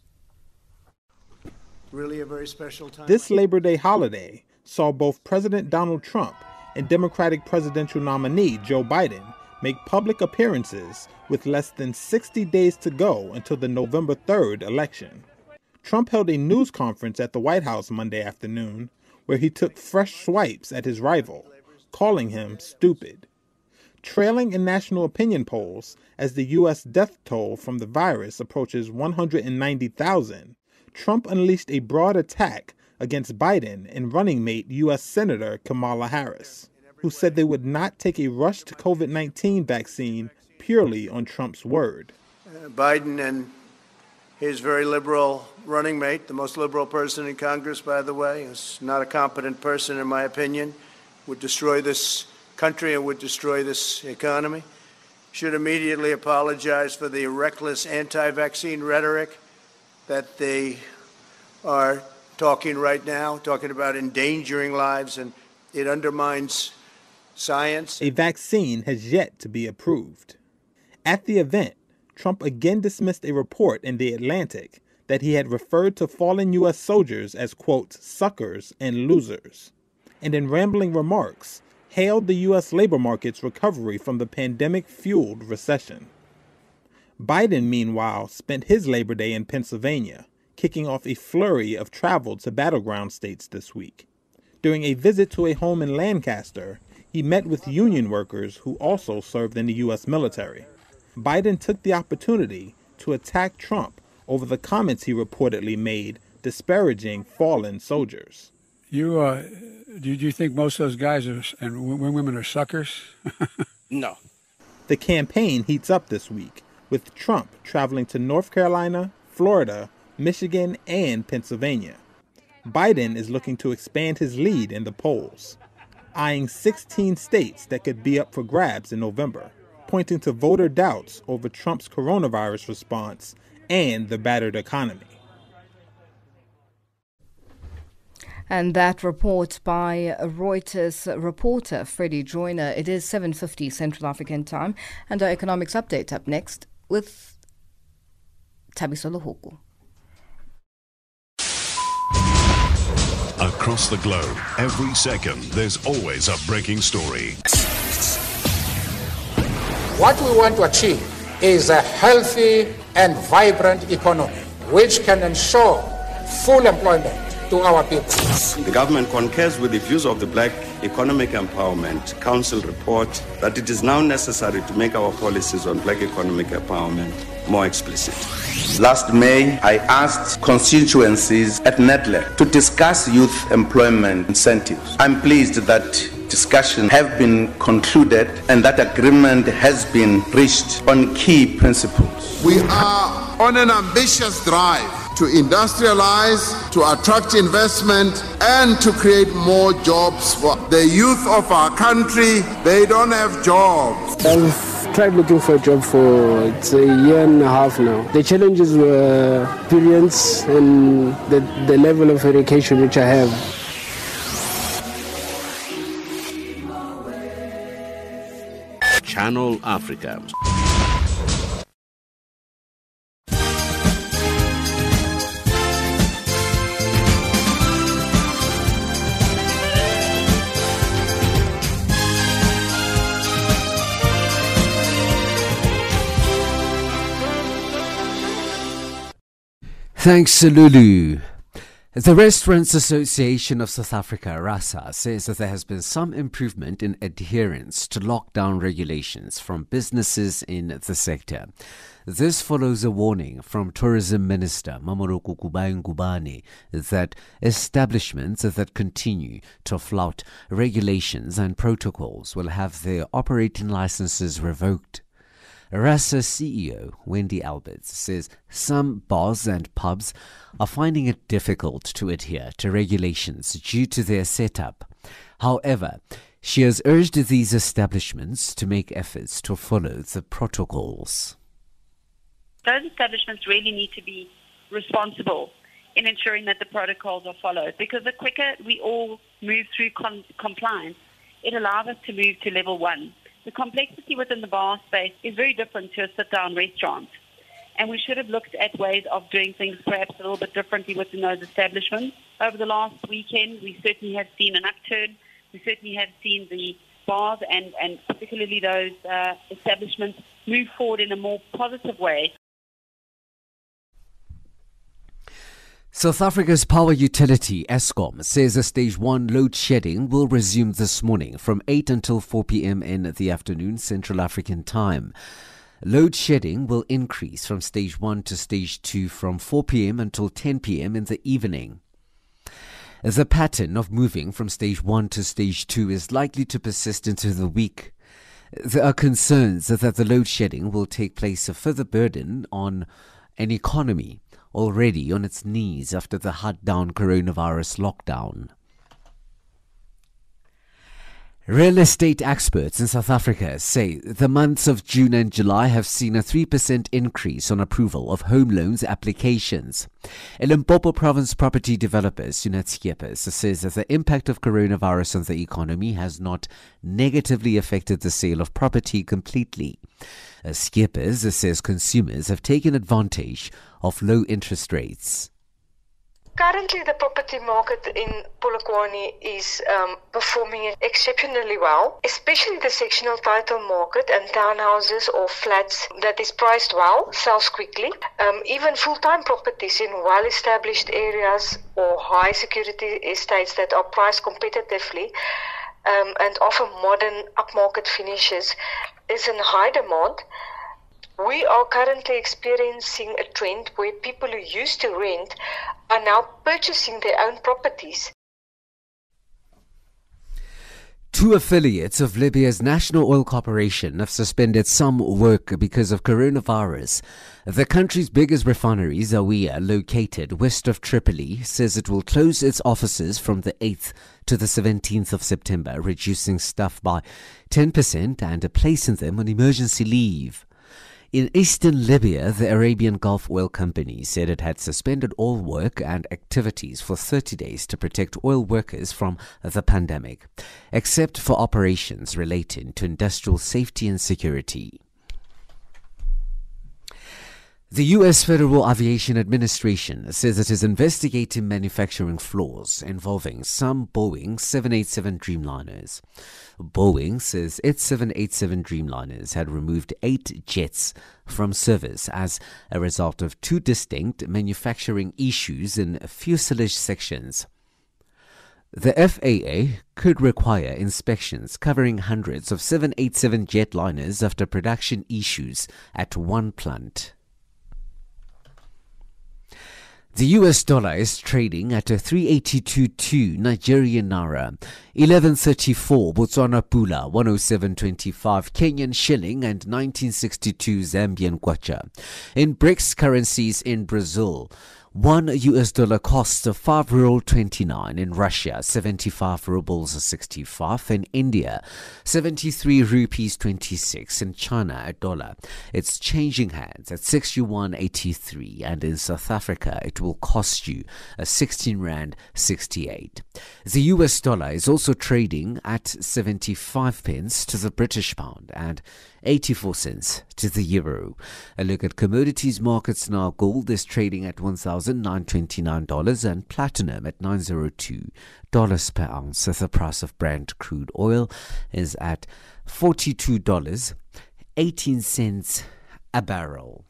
Really a very special time. This Labor Day holiday saw both President Donald Trump and Democratic presidential nominee Joe Biden make public appearances with less than 60 days to go until the November 3rd election. Trump held a news conference at the White House Monday afternoon where he took fresh swipes at his rival, calling him stupid. Trailing in national opinion polls as the U.S. death toll from the virus approaches 190,000, Trump unleashed a broad attack against Biden and running mate U.S. Senator Kamala Harris who said they would not take a rushed COVID 19 vaccine purely on Trump's word. Uh, Biden and his very liberal running mate, the most liberal person in Congress, by the way, is not a competent person, in my opinion, would destroy this country and would destroy this economy, should immediately apologize for the reckless anti vaccine rhetoric that they are talking right now, talking about endangering lives and It undermines science. A vaccine has yet to be approved. At the event, Trump again dismissed a report in The Atlantic that he had referred to fallen U.S. soldiers as, quote, suckers and losers, and in rambling remarks, hailed the U.S. labor market's recovery from the pandemic fueled recession. Biden, meanwhile, spent his Labor Day in Pennsylvania, kicking off a flurry of travel to battleground states this week. During a visit to a home in Lancaster, he met with union workers who also served in the U.S. military. Biden took the opportunity to attack Trump over the comments he reportedly made disparaging fallen soldiers. You, uh, do you think most of those guys are, and women are suckers? no. The campaign heats up this week, with Trump traveling to North Carolina, Florida, Michigan, and Pennsylvania. Biden is looking to expand his lead in the polls, eyeing 16 states that could be up for grabs in November, pointing to voter doubts over Trump's coronavirus response and the battered economy. And that report by Reuters reporter Freddie Joyner. It is 7:50 Central African Time, and our economics update up next with Tabiso Lohuku. Across the globe, every second, there's always a breaking story. What we want to achieve is a healthy and vibrant economy which can ensure full employment to our people. The government concurs with the views of the Black Economic Empowerment Council report that it is now necessary to make our policies on black economic empowerment more explicit. Last May, I asked constituencies at NEDLAC to discuss youth employment incentives. I'm pleased that discussions have been concluded and that agreement has been reached on key principles. We are on an ambitious drive to industrialize, to attract investment, and to create more jobs for the youth of our country. They don't have jobs. I've tried looking for a job for it's a year and a half now. The challenges were experience and the, the level of education which I have. Channel Africa. Thanks, Lulu. The Restaurants Association of South Africa, RASA, says that there has been some improvement in adherence to lockdown regulations from businesses in the sector. This follows a warning from Tourism Minister Mmamoloko Kubayi-Ngubane that establishments that continue to flout regulations and protocols will have their operating licenses revoked. RASA CEO Wendy Alberts says some bars and pubs are finding it difficult to adhere to regulations due to their setup. However, she has urged these establishments to make efforts to follow the protocols. Those establishments really need to be responsible in ensuring that the protocols are followed because the quicker we all move through compliance, it allows us to move to level one the complexity within the bar space is very different to a sit-down restaurant. And we should have looked at ways of doing things perhaps a little bit differently within those establishments. Over the last weekend, we certainly have seen an upturn. We certainly have seen the bars and, and particularly those uh, establishments move forward in a more positive way South Africa's power utility, Eskom, says the stage 1 load shedding will resume this morning from 8 until 4 p.m. in the afternoon Central African time. Load shedding will increase from stage 1 to stage 2 from 4 p.m. until 10 p.m. in the evening. The pattern of moving from stage 1 to stage 2 is likely to persist into the week. There are concerns that the load shedding will take place a further burden on an economy already on its knees after the hard down coronavirus lockdown. Real estate experts in South Africa say the months of June and July have seen a 3% increase on approval of home loans applications. Limpopo province property developer, Sunat Skeepers, says that the impact of coronavirus on the economy has not negatively affected the sale of property completely. Skeepers says consumers have taken advantage of low interest rates. Currently, the property market in Polokwane is um, performing exceptionally well, especially the sectional title market and townhouses or flats that is priced well, sells quickly. Um, even full-time properties in well-established areas or high security estates that are priced competitively um, and offer modern upmarket finishes is in high demand. We are currently experiencing a trend where people who used to rent are now purchasing their own properties. Two affiliates of Libya's National Oil Corporation have suspended some work because of coronavirus. The country's biggest refinery, Zawiya, located west of Tripoli, says it will close its offices from the 8th to the 17th of September, reducing staff by 10% and placing them on emergency leave. In eastern Libya, the Arabian Gulf Oil Company said it had suspended all work and activities for 30 days to protect oil workers from the pandemic, except for operations relating to industrial safety and security. The U.S. Federal Aviation Administration says it is investigating manufacturing flaws involving some Boeing 787 Dreamliners. Boeing says its 787 Dreamliners had removed eight jets from service as a result of two distinct manufacturing issues in fuselage sections. The FAA could require inspections covering hundreds of 787 jetliners after production issues at one plant. The US dollar is trading at a 382.2 Nigerian naira, 1134 Botswana pula, 107.25 Kenyan shilling, and 1962 Zambian kwacha. In BRICS currencies in Brazil, one US dollar costs 5 ruble 29 in Russia, 75 rubles 65 in India, 73 rupees 26 in China a dollar. It's changing hands at 6 yuan 83 and in South Africa it will cost you a 16 rand 68. The US dollar is also trading at 75 pence to the British pound and 84 cents to the euro. A look at commodities markets now. Gold is trading at $1,929 and platinum at $902 per ounce. The price of Brent crude oil is at $42.18 a barrel.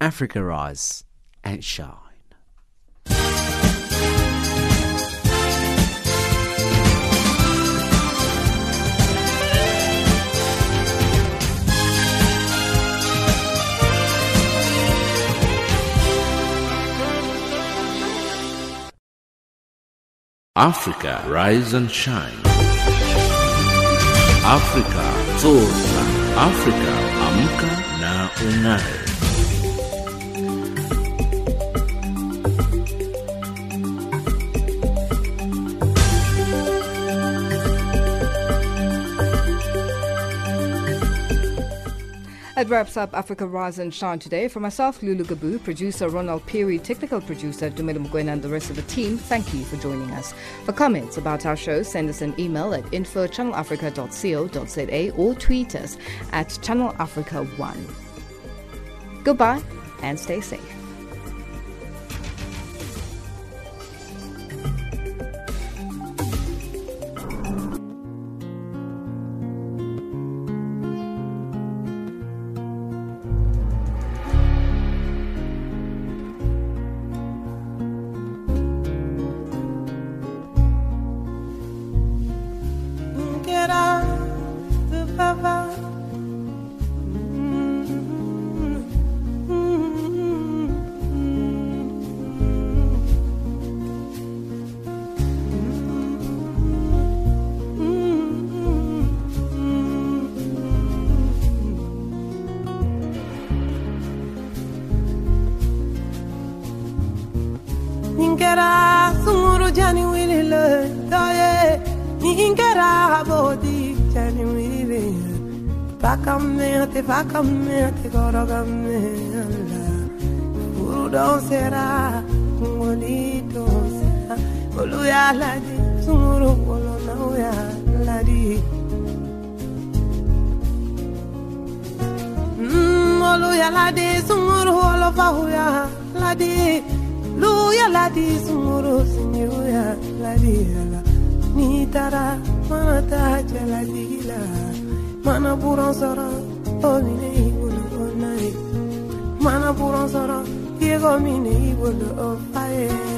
Africa rise and shine. Africa Rise and Shine. Africa Zorka. Africa Amka na Ung'are. That wraps up Africa Rise and Shine today. For myself, Lulu Gabu, producer Ronald Peary, technical producer Dumelo Mugwena, and the rest of the team, thank you for joining us. For comments about our show, send us an email at info.channelafrica.co.za or tweet us at channelafrica1. Goodbye and stay safe. Tefakame, tekorogame, Allah Furudon sera, ngolito sera. Oluya ladi, sumuru kolona uya ladi mm, Oluya ladi, sumuru olofa uya ladi Luya ladi, sumuru sinye uya ladi Nitara, manata jala dila Mana buran sarang omine ibolo onare mana puron soro diego mine ibolo ofaye.